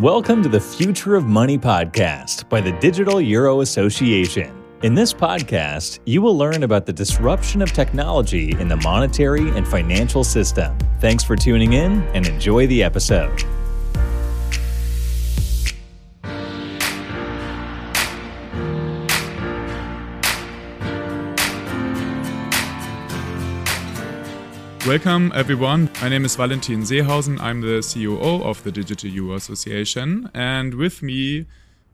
Welcome to the Future of Money podcast by the Digital Euro Association. In this podcast, you will learn about the disruption of technology in the monetary and financial system. Thanks for tuning in and enjoy the episode. Welcome, everyone. My name is Valentin Seehausen. I'm the CEO of the Digital Euro Association. And with me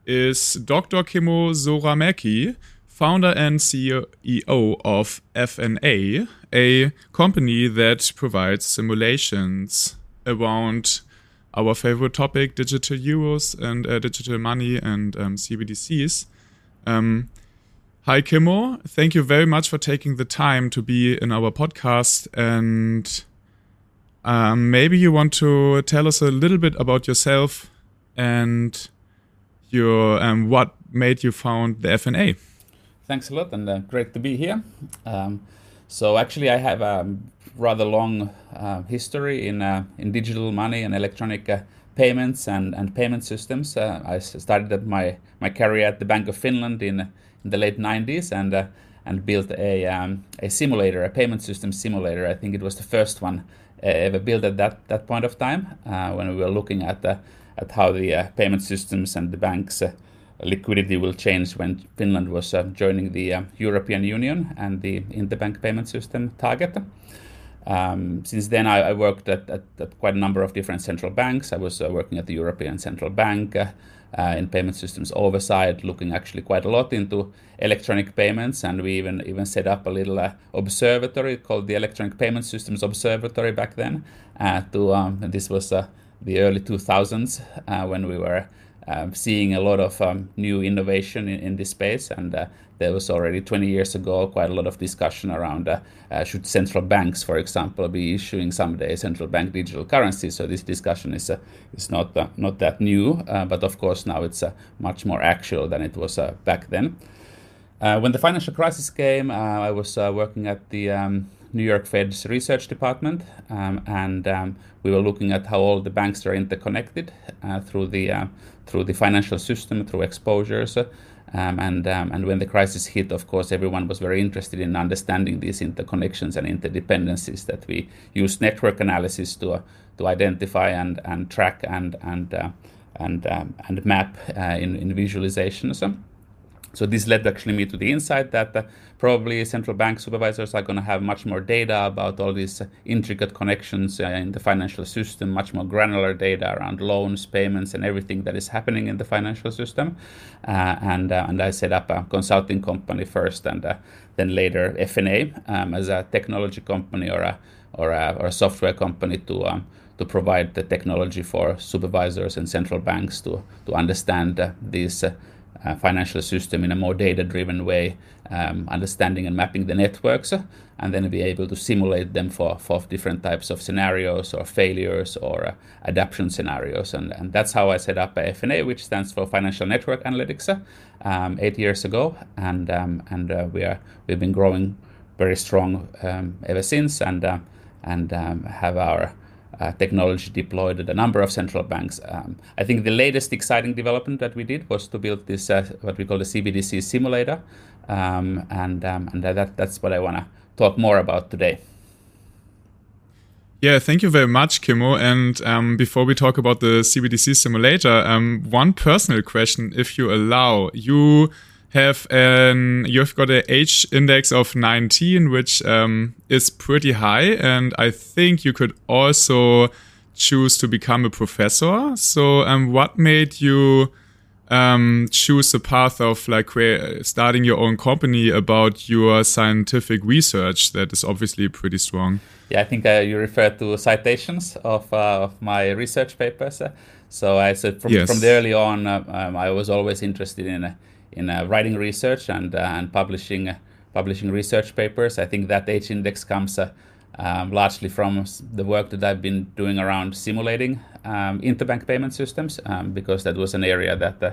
is Dr. Kimmo Soramäki, founder and CEO of FNA, a company that provides simulations around our favorite topic, digital euros and uh, digital money and um, CBDCs. Um, Hi, Kimmo. Thank you very much for taking the time to be in our podcast. And um, maybe you want to tell us a little bit about yourself and your um, what made you found the FNA. Thanks a lot, and uh, great to be here. Um, so actually, I have a rather long uh, history in uh, in digital money and electronic uh, payments and, and payment systems. Uh, I started my my career at the Bank of Finland in in the late 90s and uh, and built a um, a simulator, a payment system simulator. I think it was the first one uh, ever built at that that point of time uh, when we were looking at the at how the uh, payment systems and the banks uh, liquidity will change when Finland was uh, joining the European Union and the interbank payment system target. Um, since then, I, I worked at, at, at, quite a number of different central banks. I was working at the European Central Bank uh, in payment systems oversight, looking actually quite a lot into electronic payments, and we even even set up a little uh, observatory called the Electronic Payment Systems Observatory back then. Uh, to um, this was uh, the early 2000s uh, when we were um, seeing a lot of um, new innovation in, in, this space. And uh, there was already 20 years ago quite a lot of discussion around uh, uh, should central banks, for example, be issuing someday central bank digital currency. So this discussion is uh, is not uh, not that new, uh, but of course now it's much more actual than it was back then. when the financial crisis came, I was working at the um, New York Fed's research department, um, and um, we were looking at how all the banks are interconnected uh, through the uh, through the financial system, through exposures. Um, and um, and when the crisis hit, of course, everyone was very interested in understanding these interconnections and interdependencies. That we use network analysis to uh, to identify and and track and and uh, and um, and map uh, in in visualizations. So this led actually me to the insight that uh, probably central bank supervisors are going to have much more data about all these uh, intricate connections uh, in the financial system, much more granular data around loans, payments, and everything that is happening in the financial system. Uh, and uh, and I set up a consulting company first, and uh, then later FNA um, as a technology company or a or a, or a software company to um, to provide the technology for supervisors and central banks to to understand these uh, financial system in a more data driven way, um, understanding and mapping the networks, uh, and then be able to simulate them for, for different types of scenarios or failures or uh, adaptation scenarios. And, and that's how I set up FNA, which stands for Financial Network Analytics, uh, um, eight years ago. And, um, and uh, we are, we've been growing very strong um, ever since and, uh, and um, have our uh, technology deployed at a number of central banks. Um, I think the latest exciting development that we did was to build this uh, what we call the CBDC simulator, um, and um, and that that's what I want to talk more about today. Yeah, thank you very much, Kimmo. And um, before we talk about the CBDC simulator, um, one personal question, if you allow. You have an you've got a H index of 19 which um, is pretty high and i think you could also choose to become a professor. So um, what made you um, choose the path of like starting your own company about your scientific research? That is obviously pretty strong. Yeah i think uh, you referred to citations of, uh, of my research papers uh, so i said from, yes. from the early on uh, um, i was always interested in uh, in uh, writing research and uh, and publishing publishing research papers. I think that H index comes uh, um, largely from the work that I've been doing around simulating um, interbank payment systems, um, because that was an area that uh,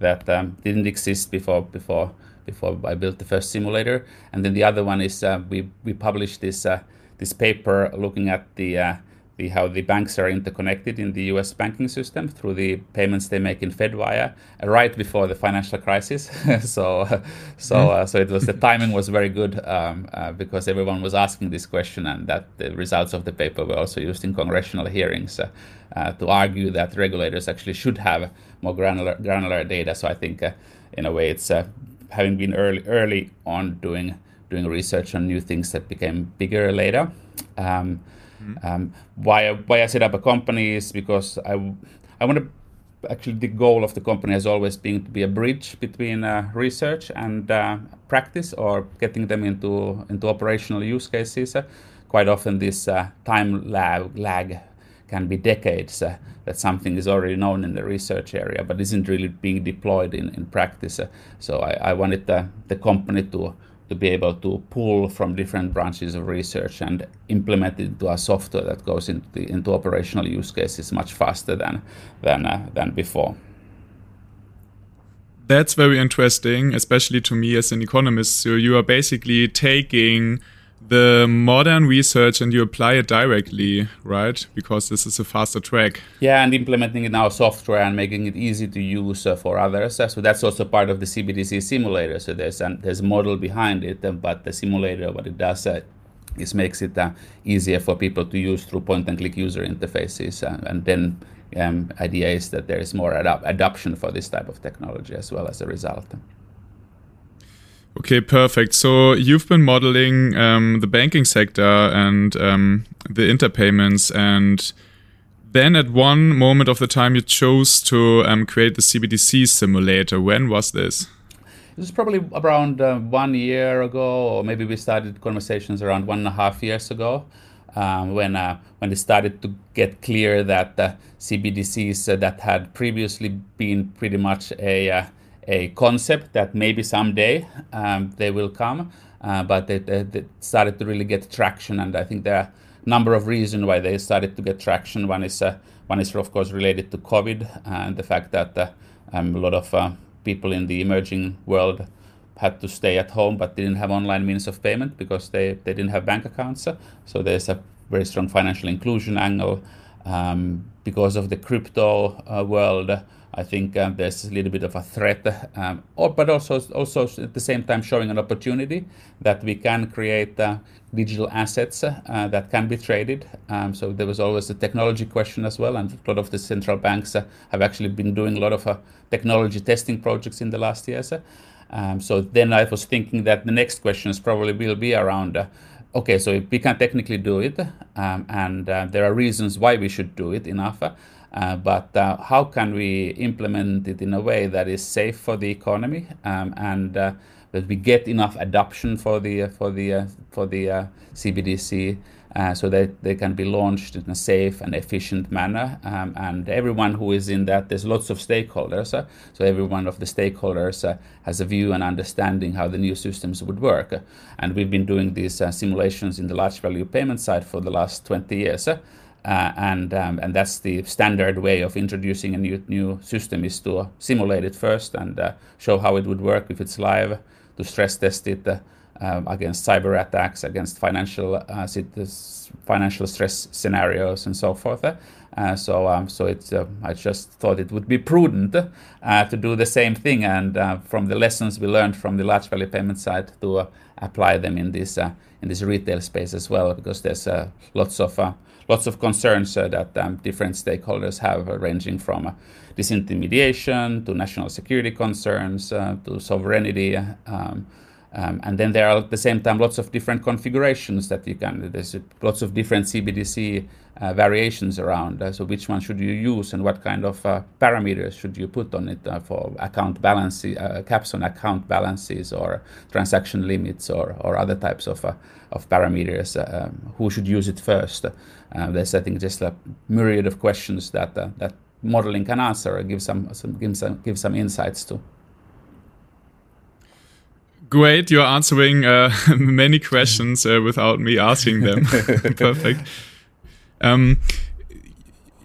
that um, didn't exist before before before I built the first simulator. And then the other one is uh, we we published this uh, this paper looking at the the how the banks are interconnected in the U.S. banking system through the payments they make in FedWire uh, right before the financial crisis. so, so, mm-hmm. uh, so it was the timing was very good um, uh, because everyone was asking this question, and that the results of the paper were also used in congressional hearings uh, uh, to argue that regulators actually should have more granular granular data. So I think, uh, in a way, it's having been early early on doing doing research on new things that became bigger later. Um, Mm-hmm. Um, why why I set up a company is because I I want to actually the goal of the company has always been to be a bridge between uh, research and uh, practice or getting them into into operational use cases. Uh, quite often this uh, time lag, lag can be decades uh, that something is already known in the research area but isn't really being deployed in, in practice. So I, I wanted the, the company to to be able to pull from different branches of research and implement it into a software that goes into, the, into operational use cases much faster than than uh, than before. That's very interesting, especially to me as an economist. So you are basically taking the modern research and you apply it directly, right? Because this is a faster track. Yeah, and implementing it now software and making it easy to use uh, for others. So that's also part of the CBDC simulator. So there's an, there's a model behind it, uh, but the simulator, what it does uh, is makes it uh, easier for people to use through point and click user interfaces. Uh, and then um, idea is that there is more adoption for this type of technology as well as a result. Okay, perfect. So you've been modeling um, the banking sector and um, the interpayments, and then at one moment of the time you chose to um, create the CBDC simulator. When was this? This is probably around uh, one year ago, or maybe we started conversations around one and a half years ago. Um, when uh, when it started to get clear that the CBDCs uh, that had previously been pretty much a uh, a concept that maybe someday um, they will come, uh, but they, started to really get traction. And I think there are a number of reasons why they started to get traction. One is uh, one is of course related to COVID and the fact that uh, um, a lot of uh, people in the emerging world had to stay at home but didn't have online means of payment because they, they didn't have bank accounts. So there's a very strong financial inclusion angle. Um, because of the crypto uh, world, I think um, there's a little bit of a threat, um, or, but also also at the same time showing an opportunity that we can create uh, digital assets uh, that can be traded. Um, so there was always a technology question as well, and a lot of the central banks uh, have actually been doing a lot of uh, technology testing projects in the last years. Um, so then I was thinking that the next questions probably will be around. Uh, okay, so we can technically do it, um, and uh, there are reasons why we should do it enough. Uh, but uh, how can we implement it in a way that is safe for the economy um, and uh, that we get enough adoption for the for the for the CBDC uh, so that they can be launched in a safe and efficient manner. Um, and everyone who is in that, there's lots of stakeholders. Uh, so every one of the stakeholders uh, has a view and understanding how the new systems would work. and we've been doing these simulations in the large value payment side for the last 20 years. Uh, and um, and that's the standard way of introducing a new new system is to simulate it first and uh, show how it would work if it's live, to stress test it uh, um, against cyber attacks, against financial uh, financial stress scenarios, and so forth. Uh, so um, so it's uh, I just thought it would be prudent to do the same thing and from the lessons we learned from the large value payment side to apply them in this in this retail space as well because there's lots of lots of concerns uh, that um, different stakeholders have, uh, ranging from uh, disintermediation to national security concerns to sovereignty. Um, um, and then there are at the same time lots of different configurations that you can, there's lots of different CBDC uh, variations around. Uh, so which one should you use and what kind of uh, parameters should you put on it for account balance, caps on account balances or transaction limits or, or other types of, of parameters. Um, who should use it first? there's, I think, just a myriad of questions that, that modeling can answer or give some, some, give some, give some insights to. Great, you're answering uh, many questions uh, without me asking them. Perfect. Um,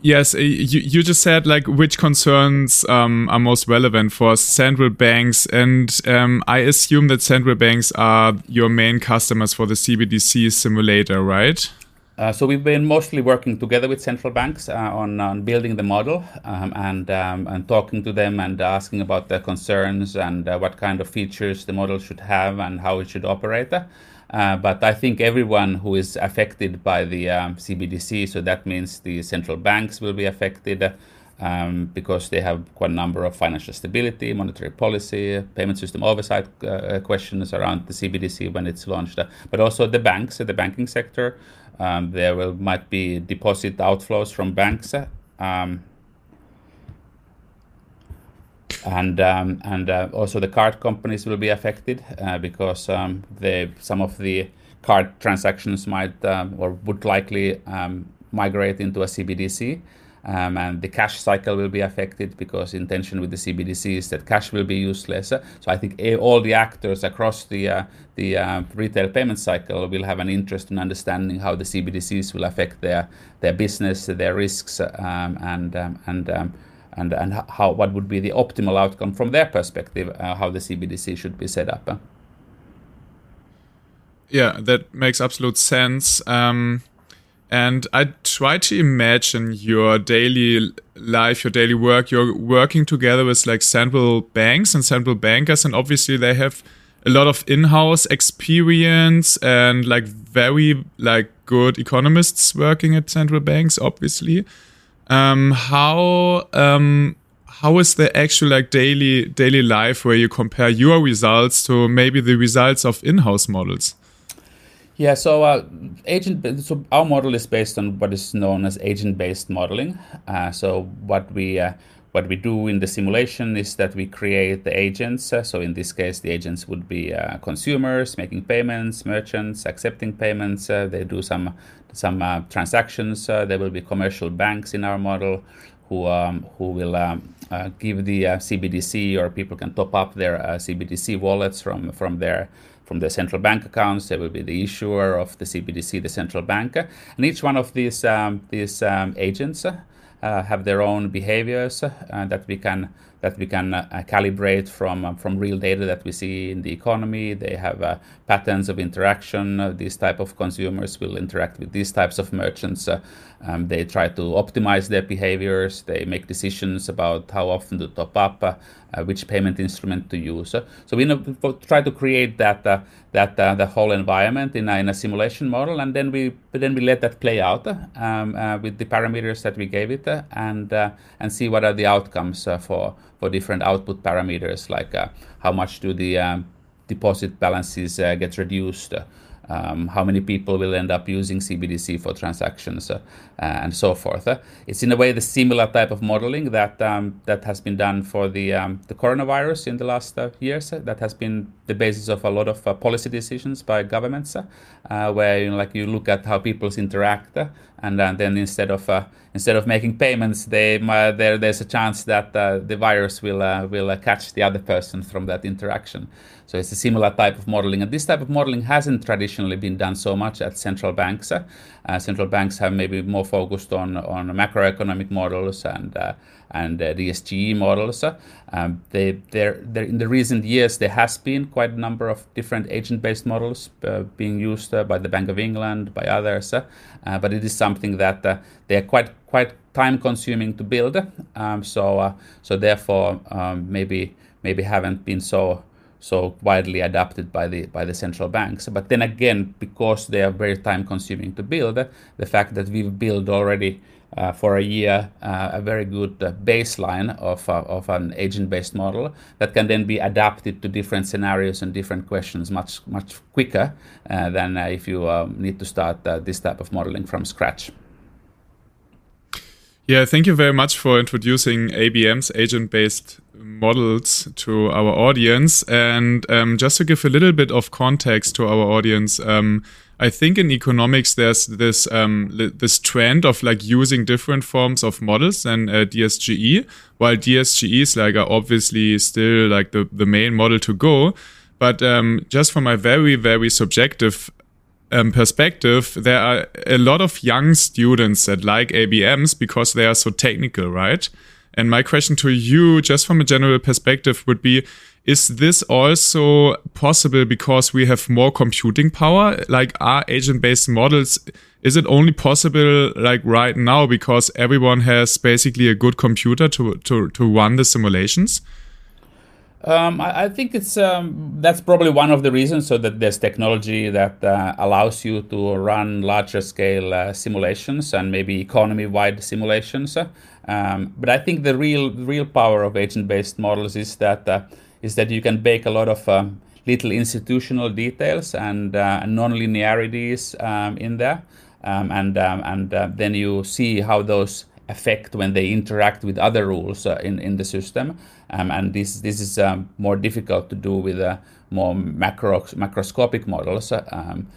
yes, uh, you, you just said like which concerns um, are most relevant for central banks, and um, I assume that central banks are your main customers for the CBDC simulator, right? Uh, so we've been mostly working together with central banks uh, on, on building the model um, and um, and talking to them and asking about their concerns and uh, what kind of features the model should have and how it should operate. Uh, but I think everyone who is affected by the um, CBDC, so that means the central banks will be affected um, because they have quite a number of financial stability, monetary policy, payment system oversight uh, questions around the CBDC when it's launched. but also the banks, the banking sector, um, there will might be deposit outflows from banks. Um, and um, and uh, also the card companies will be affected uh, because um, they some of the card transactions might um, or would likely um, migrate into a CBDC. Um, and the cash cycle will be affected because intention with the CBDC is that cash will be useless. So I think all the actors across the uh, the uh, retail payment cycle will have an interest in understanding how the CBDCs will affect their their business, their risks, um, and um, and um, and and how what would be the optimal outcome from their perspective, uh, how the CBDC should be set up. Yeah, that makes absolute sense. Um, and I try to imagine your daily life, your daily work. You're working together with like central banks and central bankers, and obviously they have a lot of in-house experience and like very like good economists working at central banks. Obviously, um, how um, how is the actual like daily daily life where you compare your results to maybe the results of in-house models? Yeah, so uh, agent. So our model is based on what is known as agent-based modeling. Uh, so what we uh, what we do in the simulation is that we create the agents. Uh, so in this case, the agents would be uh, consumers making payments, merchants accepting payments. Uh, they do some some transactions. there will be commercial banks in our model who um, who will um, give the CBDC or people can top up their CBDC wallets from from their from the central bank accounts. There will be the issuer of the CBDC, the central bank, and each one of these um, these um, agents uh, have their own behaviors uh, that we can that we can uh, calibrate from uh, from real data that we see in the economy. They have uh, patterns of interaction. Uh, these type of consumers will interact with these types of merchants. Uh, um, they try to optimize their behaviors. They make decisions about how often to top up, uh, which payment instrument to use. so we try to create that that the whole environment in a, in a simulation model, and then we then we let that play out um, with the parameters that we gave it, and and see what are the outcomes for for different output parameters like uh, how much do the um, deposit balances uh, get reduced um, how many people will end up using CBDC for transactions, uh, and so forth. Uh, it's in a way the similar type of modeling that um, that has been done for the um, the coronavirus in the last uh, years. that has been the basis of a lot of uh, policy decisions by governments, uh, where you know, like you look at how people interact, and then instead of instead of making payments, they there there's a chance that the virus will will catch the other person from that interaction. So it's a similar type of modeling. And this type of modeling hasn't traditionally been done so much at central banks. Uh, central banks have maybe more focused on, on macroeconomic models and uh, and uh, DSGE models. Um, they, they're, they're, in the recent years, there has been quite a number of different agent-based models uh, being used uh, by the Bank of England, by others. Uh, but it is something that they're quite quite time-consuming to build. Um, so so therefore, um, maybe maybe haven't been so so widely adopted by the by the central banks. But then again, because they are very time consuming to build, the fact that we've built already uh, for a year uh, a very good uh, baseline of, uh, of an agent based model that can then be adapted to different scenarios and different questions much much quicker uh, than uh, if you um, need to start this type of modeling from scratch. Yeah, thank you very much for introducing ABM's agent based models to our audience. And um, just to give a little bit of context to our audience, um, I think in economics there's this um, this trend of like using different forms of models than uh, DSGE, while DSGE is like obviously still like the the main model to go. But um, just from my very very subjective um, perspective, there are a lot of young students that like ABMs because they are so technical, right? And my question to you, just from a general perspective, would be is this also possible because we have more computing power? Like, are agent based models, is it only possible like right now because everyone has basically a good computer to, to, to run the simulations? Um, I, I, think it's um, that's probably one of the reasons. So that there's technology that uh, allows you to run larger scale uh, simulations and maybe economy-wide simulations. Um, but I think the real real power of agent-based models is that uh, is that you can bake a lot of um, little institutional details and uh, non-linearities um, in there, um, and and uh, then you see how those affect when they interact with other rules uh, in, in the system. Um, and this, this is um, more difficult to do with uh, more macro, macroscopic models. Um,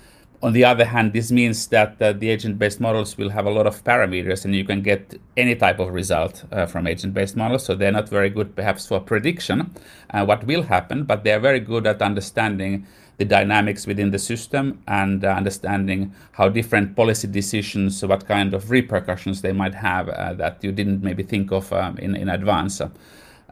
on the other hand, this means that uh, the agent-based models will have a lot of parameters, and you can get any type of result uh, from agent-based models. So they're not very good, perhaps, for prediction uh, what will happen, but they are very good at understanding the dynamics within the system and uh, understanding how different policy decisions, what kind of repercussions they might have uh, that you didn't maybe think of um, in, in advance.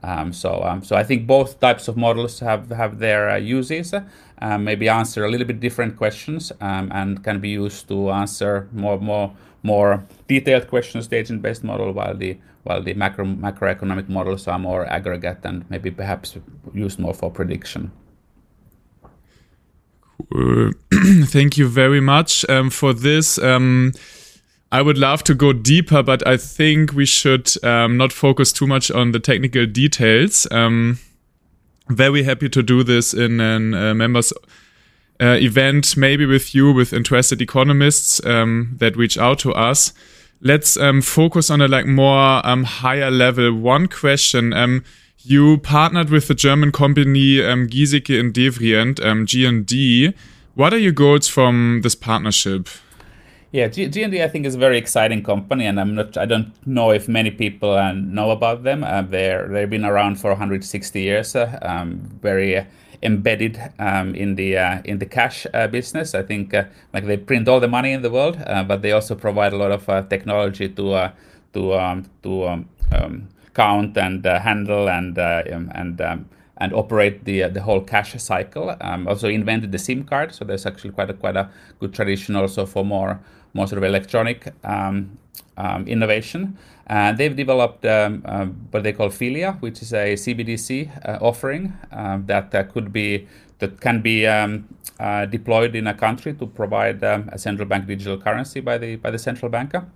Um, so, um, so I think both types of models have, have their uh, uses, uh, maybe answer a little bit different questions um, and can be used to answer more, more, more detailed questions, the agent-based model, while the while the macro macroeconomic models are more aggregate and maybe perhaps used more for prediction. Thank you very much um, for this. Um, I would love to go deeper, but I think we should um, not focus too much on the technical details. Um, very happy to do this in a uh, members uh, event, maybe with you, with interested economists um, that reach out to us. Let's um, focus on a like more higher level. One question you partnered with the German company um, Giesecke and Devrient, um, G&D. What are your goals from this partnership? Yeah, G- G&D I think is a very exciting company, and I'm not. I don't know if many people uh, know about them. Uh, they're they've been around for 160 years. Uh, um, very uh, embedded um, in the uh, in the cash uh, business. I think like they print all the money in the world, but they also provide a lot of technology to to um, to um, um, count and handle and um, and and operate the uh, the whole cash cycle. Um, also invented the SIM card, so there's actually quite a quite a good tradition also for more more sort of electronic um, um, innovation. And they've developed um, uh, what they call Filia, which is a CBDC uh, offering um, that uh, could be that can be um, uh, deployed in a country to provide a central bank digital currency by the by the central banker.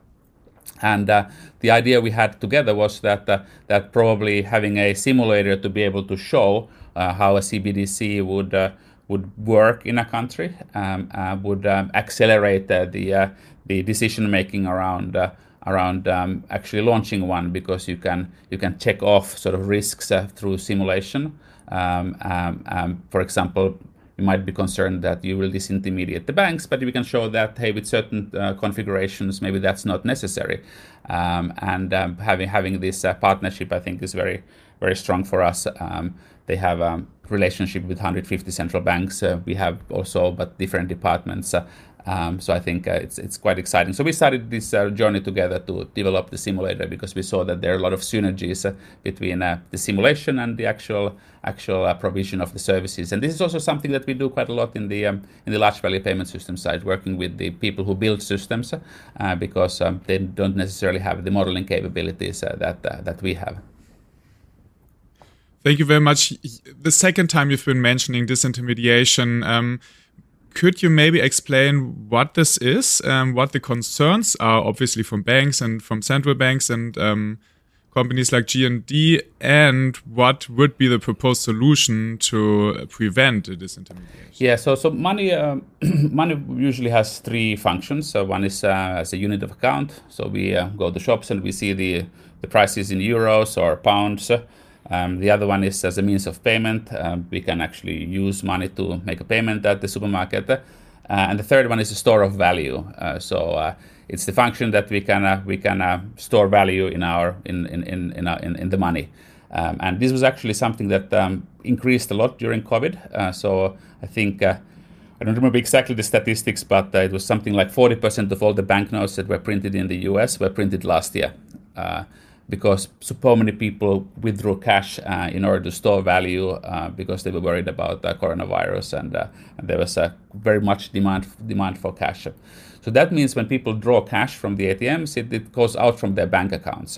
And uh, the idea we had together was that uh, that probably having a simulator to be able to show uh, how a CBDC would uh, would work in a country um, uh, would um, accelerate the uh, the decision making around around um, actually launching one because you can you can check off sort of risks through simulation. Um, um, um, for example, you might be concerned that you will disintermediate the banks, but we can show that hey, with certain uh, configurations, maybe that's not necessary. Um, and um, having having this uh, partnership, I think, is very very strong for us. Um, they have relationship with 150 central banks. Uh, we have also, but different departments. Uh, um, so I think uh, it's it's quite exciting. So we started this uh, journey together to develop the simulator because we saw that there are a lot of synergies uh, between uh, the simulation and the actual actual provision of the services. And this is also something that we do quite a lot in the um, in the large value payment system side, working with the people who build systems because um, they don't necessarily have the modeling capabilities that that we have. Thank you very much. The second time you've been mentioning disintermediation. Um, could you maybe explain what this is, um, what the concerns are, obviously from banks and from central banks and um, companies like G&D, and what would be the proposed solution to prevent disintermediation? Yeah, so so money uh, money usually has three functions. So one is uh, as a unit of account. So we uh, go to shops and we see the the prices in euros or pounds. Um, the other one is as a means of payment. Um, we can actually use money to make a payment at the supermarket. Uh, and the third one is a store of value. Uh, so uh, it's the function that we can uh, we can uh, store value in our in in in in, our, in, in, the money. Um, and this was actually something that um, increased a lot during COVID. Uh, so I think. I don't remember exactly the statistics, but it was something like 40% of all the banknotes that were printed in the US were printed last year. Because so many people withdrew cash uh, in order to store value uh, because they were worried about the coronavirus and, uh, and there was a very much demand demand for cash. So that means when people draw cash from the ATMs, it, it goes out from their bank accounts.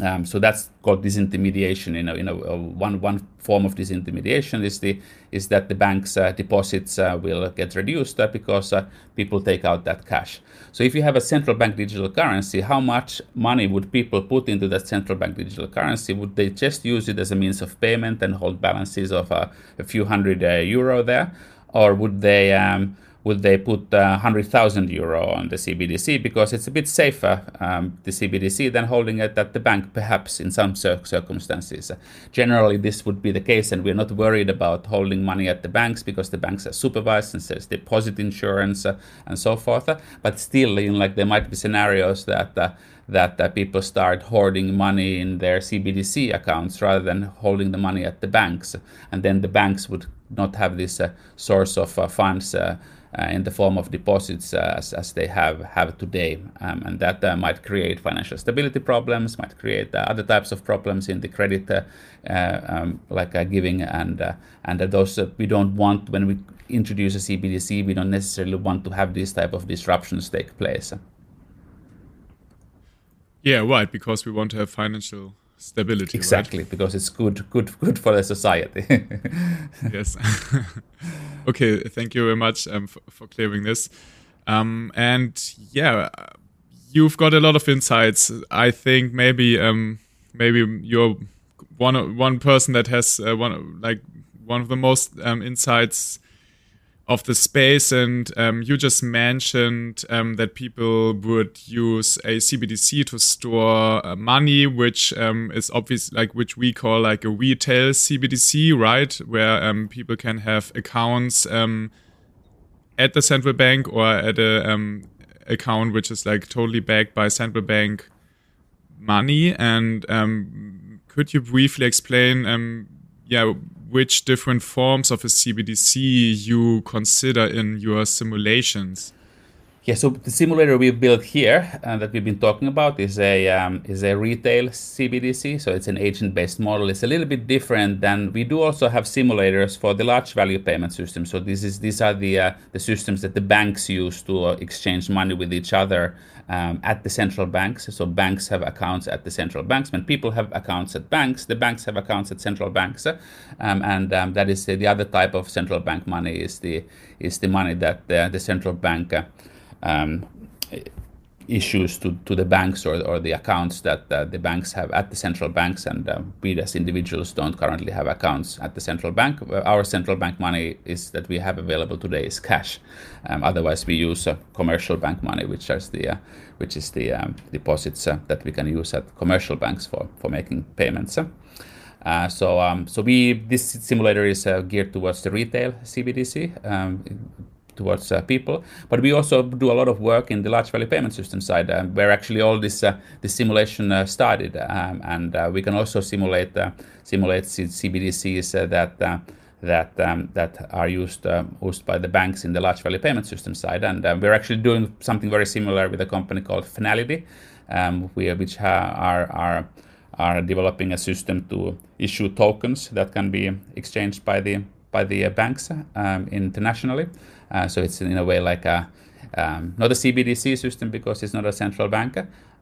Um, so that's called disintermediation. You know, uh, one one form of disintermediation is the is that the bank's uh, deposits uh, will get reduced uh, because uh, people take out that cash. So if you have a central bank digital currency, how much money would people put into that central bank digital currency? Would they just use it as a means of payment and hold balances of uh, a few hundred euro there, or would they um, would they put uh, 100,000 euro on the CBDC because it's a bit safer, um, the CBDC, than holding it at the bank, perhaps in some cir- circumstances. Uh, generally, this would be the case, and we're not worried about holding money at the banks because the banks are supervised and there's deposit insurance uh, and so forth. Uh, but still, know, like there might be scenarios that uh, that uh, people start hoarding money in their CBDC accounts rather than holding the money at the banks, and then the banks would not have this source of funds uh, in the form of deposits uh, as, as they have have today, um, and that uh, might create financial stability problems, might create other types of problems in the credit, um, like giving, and and those we don't want when we introduce a CBDC. We don't necessarily want to have these type of disruptions take place. Yeah, right. Because we want to have financial stability. Exactly, right? because it's good, good, good for the society. yes. okay, thank you very much um, for, for, clearing this. Um, and yeah, you've got a lot of insights. I think maybe um, maybe you're one one person that has uh, one like one of the most um, insights of the space. And um, you just mentioned um, that people would use a CBDC to store uh, money, which um, is obvious, like which we call like a retail CBDC, right? Where um, people can have accounts um, at the central bank or at a um, account which is like totally backed by central bank money. And could you briefly explain, yeah, which different forms of a CBDC you consider in your simulations. Yeah, so the simulator we've built here uh, that we've been talking about is a um, is a retail CBDC. So it's an agent-based model. It's a little bit different than we do. Also have simulators for the large value payment system. So this is these are the uh, the systems that the banks use to uh, exchange money with each other um, at the central banks. So banks have accounts at the central banks. When people have accounts at banks, the banks have accounts at central banks, um, and um, that is uh, the other type of central bank money is the is the money that the, the central bank uh, um, issues to, to the banks or, or the accounts that uh, the banks have at the central banks. And uh, we as individuals don't currently have accounts at the central bank. Our central bank money is that we have available today is cash. Um, otherwise we use uh, commercial bank money which is the uh, which is the um, deposits uh, that we can use at commercial banks for for making payments. Uh, so, um, so we this simulator is geared towards the retail CBDC. Um, towards uh, people. But we also do a lot of work in the large value payment system side, uh, where actually all this uh, this simulation uh, started, um, and uh, we can also simulate uh, simulate CBDCs that. that um, that are used used by the banks in the large value payment system side, and we're actually doing something very similar with a company called Fnality, um, we, which are are are developing a system to issue tokens that can be exchanged by the by the banks um, internationally. Uh, so it's in a way like a um, not a CBDC system because it's not a central bank,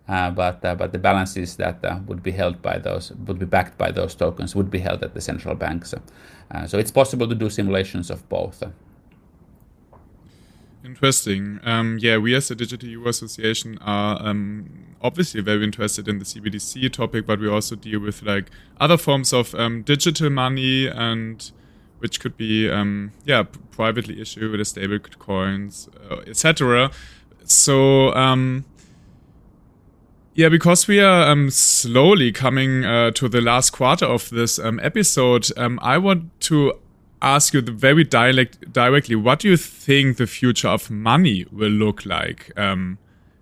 uh, but uh, but the balances that uh, would be held by those would be backed by those tokens would be held at the central banks. Uh, so it's possible to do simulations of both. Interesting. Um, yeah, we as the Digital Euro Association are um, obviously very interested in the CBDC topic, but we also deal with like other forms of um, digital money and which could be um, yeah privately issued as stable coins, uh, etc. So um, yeah, because we are um, slowly coming uh, to the last quarter of this um, episode, um, I want to ask you the very direct, directly, what do you think the future of money will look like? Um,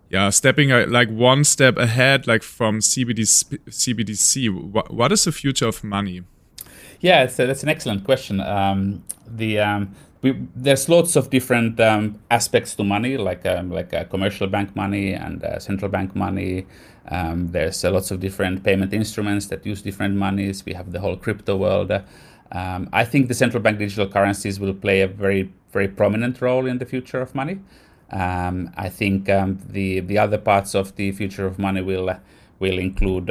yeah, stepping uh, like one step ahead, like from CBDC. CBDC. What is the future of money? Yeah, a, that's an excellent question. Um, the um, we, there's lots of different um, aspects to money, like um, like uh, commercial bank money and uh, central bank money. Um, there's uh, lots of different payment instruments that use different monies. We have the whole crypto world. Um, I think the central bank digital currencies will play a very very prominent role in the future of money. Um, I think um, the the other parts of the future of money will will include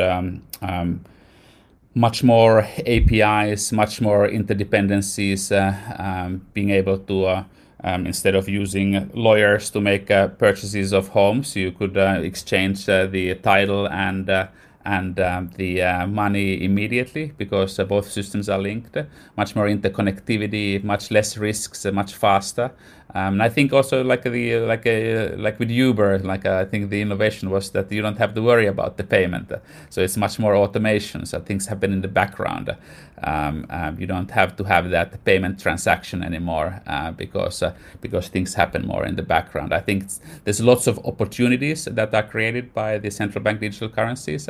much more APIs, much more interdependencies, uh, um, being able to, uh, um, instead of using lawyers to make uh, purchases of homes, you could uh, exchange uh, the title and uh, and the money immediately because both systems are linked. Much more interconnectivity, much less risks, much faster. Um, and I think also like the like a like with Uber, like uh, I think the innovation was that you don't have to worry about the payment. So it's much more automation. So things happen in the background. Um, um, you don't have to have that payment transaction anymore uh, because uh, because things happen more in the background. I think there's lots of opportunities that are created by the central bank digital currencies.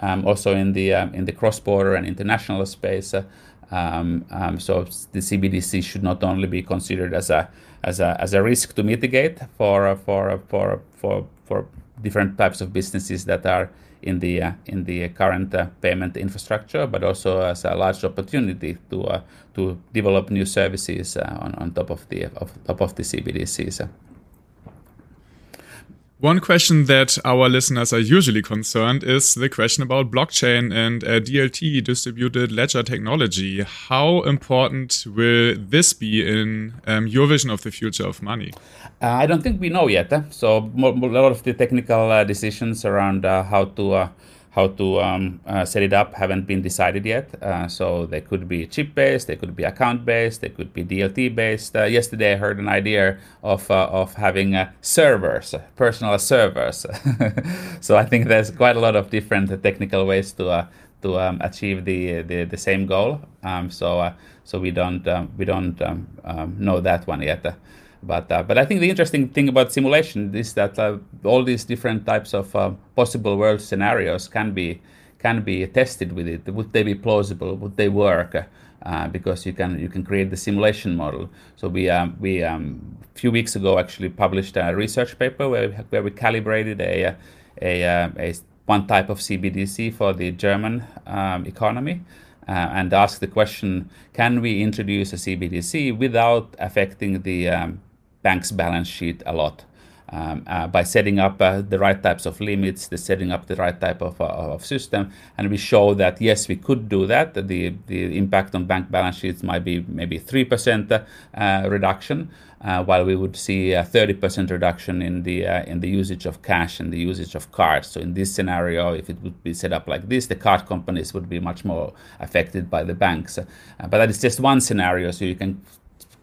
Um, also in the um, in the cross-border and international space. Um, so the CBDC should not only be considered as a as a as a risk to mitigate for for for for for different types of businesses that are in the uh, in the current uh, payment infrastructure, but also as a large opportunity to uh, to develop new services uh, on, on top of the of, top of the CBDCs. One question that our listeners are usually concerned is the question about blockchain and uh, DLT, distributed ledger technology. How important will this be in um, your vision of the future of money? Uh, I don't think we know yet. Eh? So, a lot of the technical uh, decisions around uh, how to uh, how to um, uh, set it up haven't been decided yet. Uh, so they could be chip based, they could be account based, they could be DLT based. Uh, yesterday I heard an idea of uh, of having uh, servers, personal servers. so I think there's quite a lot of different technical ways to uh, to um, achieve the, the the same goal. Um, so so we don't um, we don't um, um, know that one yet. But but I think the interesting thing about simulation is that uh, all these different types of uh, possible world scenarios can be can be tested with it. Would they be plausible? Would they work? Uh, because you can you can create the simulation model. So we um, we um, a few weeks ago actually published a research paper where we, where we calibrated a a, a, a one type of CBDC for the German um, economy. Uh, and ask the question: Can we introduce a CBDC without affecting the um, bank's balance sheet a lot. Um, uh, by setting up uh, the right types of limits, the setting up the right type of, uh, of system, and we show that yes, we could do that. The the impact on bank balance sheets might be maybe three percent uh, reduction, uh, while we would see a thirty percent reduction in the uh, in the usage of cash and the usage of cards. So in this scenario, if it would be set up like this, the card companies would be much more affected by the banks. but that is just one scenario. So you can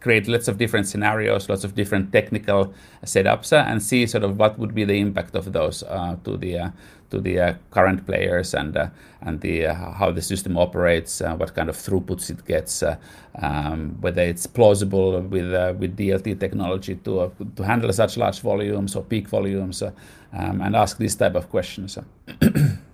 create lots of different scenarios, lots of different technical setups, uh, and see sort of what would be the impact of those uh, to the uh, to the uh, current players and uh, and the uh, how the system operates, what kind of throughputs it gets, um, whether it's plausible with with DLT technology to to handle such large volumes or peak volumes, um, and ask these type of questions.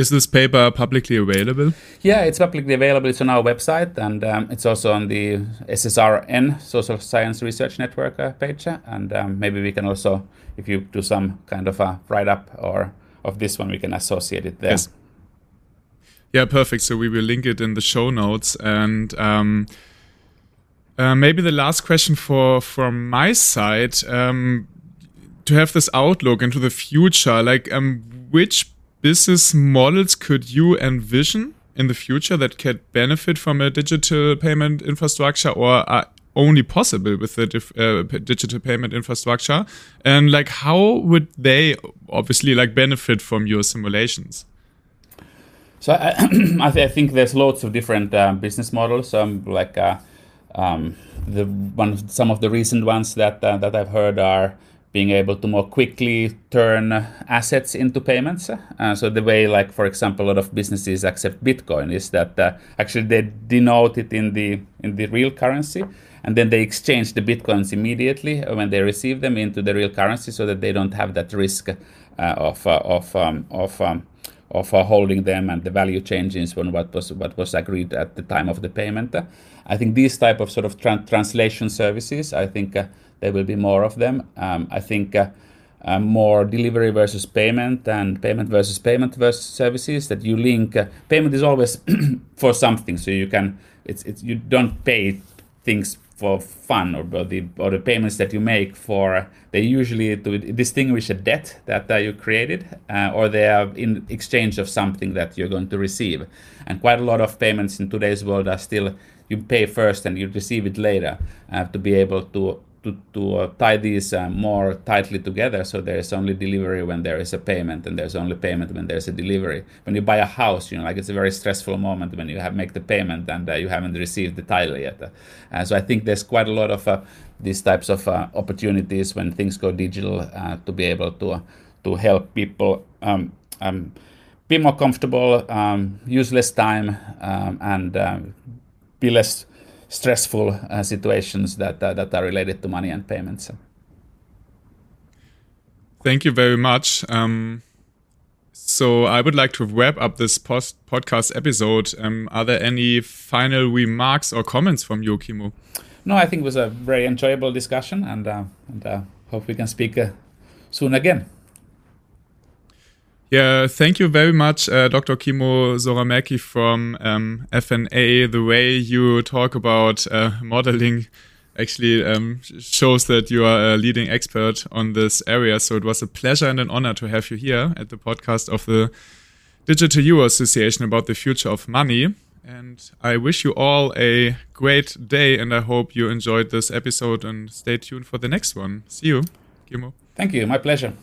Is this paper publicly available? Yeah, it's publicly available. It's on our website and um, it's also on the SSRN, Social Science Research Network uh, page. And um, maybe we can also, if you do some kind of a write up or of this one, we can associate it there. Yes. Yeah, perfect. So we will link it in the show notes. And um, uh, maybe the last question for from my side um, to have this outlook into the future, like um, which business models could you envision in the future that could benefit from a digital payment infrastructure or are only possible with the uh, digital payment infrastructure? And like how would they obviously like benefit from your simulations? So i, I, th I think there's lots of different uh, business models. Um, like uh, um, the one some of the recent ones that uh, that i've heard are being able to more quickly turn assets into payments. Uh, so the way, like for example, a lot of businesses accept Bitcoin is that uh, actually they denote it in the in the real currency, and then they exchange the bitcoins immediately when they receive them into the real currency, so that they don't have that risk uh, of uh, of um, of um, of uh, holding them and the value changes when what was what was agreed at the time of the payment. I think these type of sort of tra- translation services, I think uh, there will be more of them. Um, I think uh, uh, more delivery versus payment and payment versus payment versus services that you link. Uh, payment is always for something, so you can it's it's you don't pay things for fun or, the or the payments that you make for they usually to distinguish a debt that uh, you created uh, or they are in exchange of something that you're going to receive. And quite a lot of payments in today's world are still you pay first and you receive it later uh, to be able to to, to uh, tie these uh, more tightly together so there is only delivery when there is a payment and there's only payment when there's a delivery. When you buy a house you know like it's a very stressful moment when you have make the payment and uh, you haven't received the title yet. Uh, so i think there's quite a lot of uh, these types of uh, opportunities when things go digital to be able to to help people um, um, be more comfortable um, use less time um, and um, be less stressful uh, situations that uh, that are related to money and payments. Thank you very much. Um, so I would like to wrap up this post podcast episode. Um, are there any final remarks or comments from you, Kimmo? No, I think it was a very enjoyable discussion, and uh, and uh, hope we can speak uh, soon again. Yeah, thank you very much, uh, Dr. Kimmo Soramäki from um, FNA. The way you talk about uh, modeling actually um, shows that you are a leading expert on this area. So it was a pleasure and an honor to have you here at the podcast of the Digital Euro Association about the future of money. And I wish you all a great day, and I hope you enjoyed this episode and stay tuned for the next one. See you, Kimmo. Thank you. My pleasure.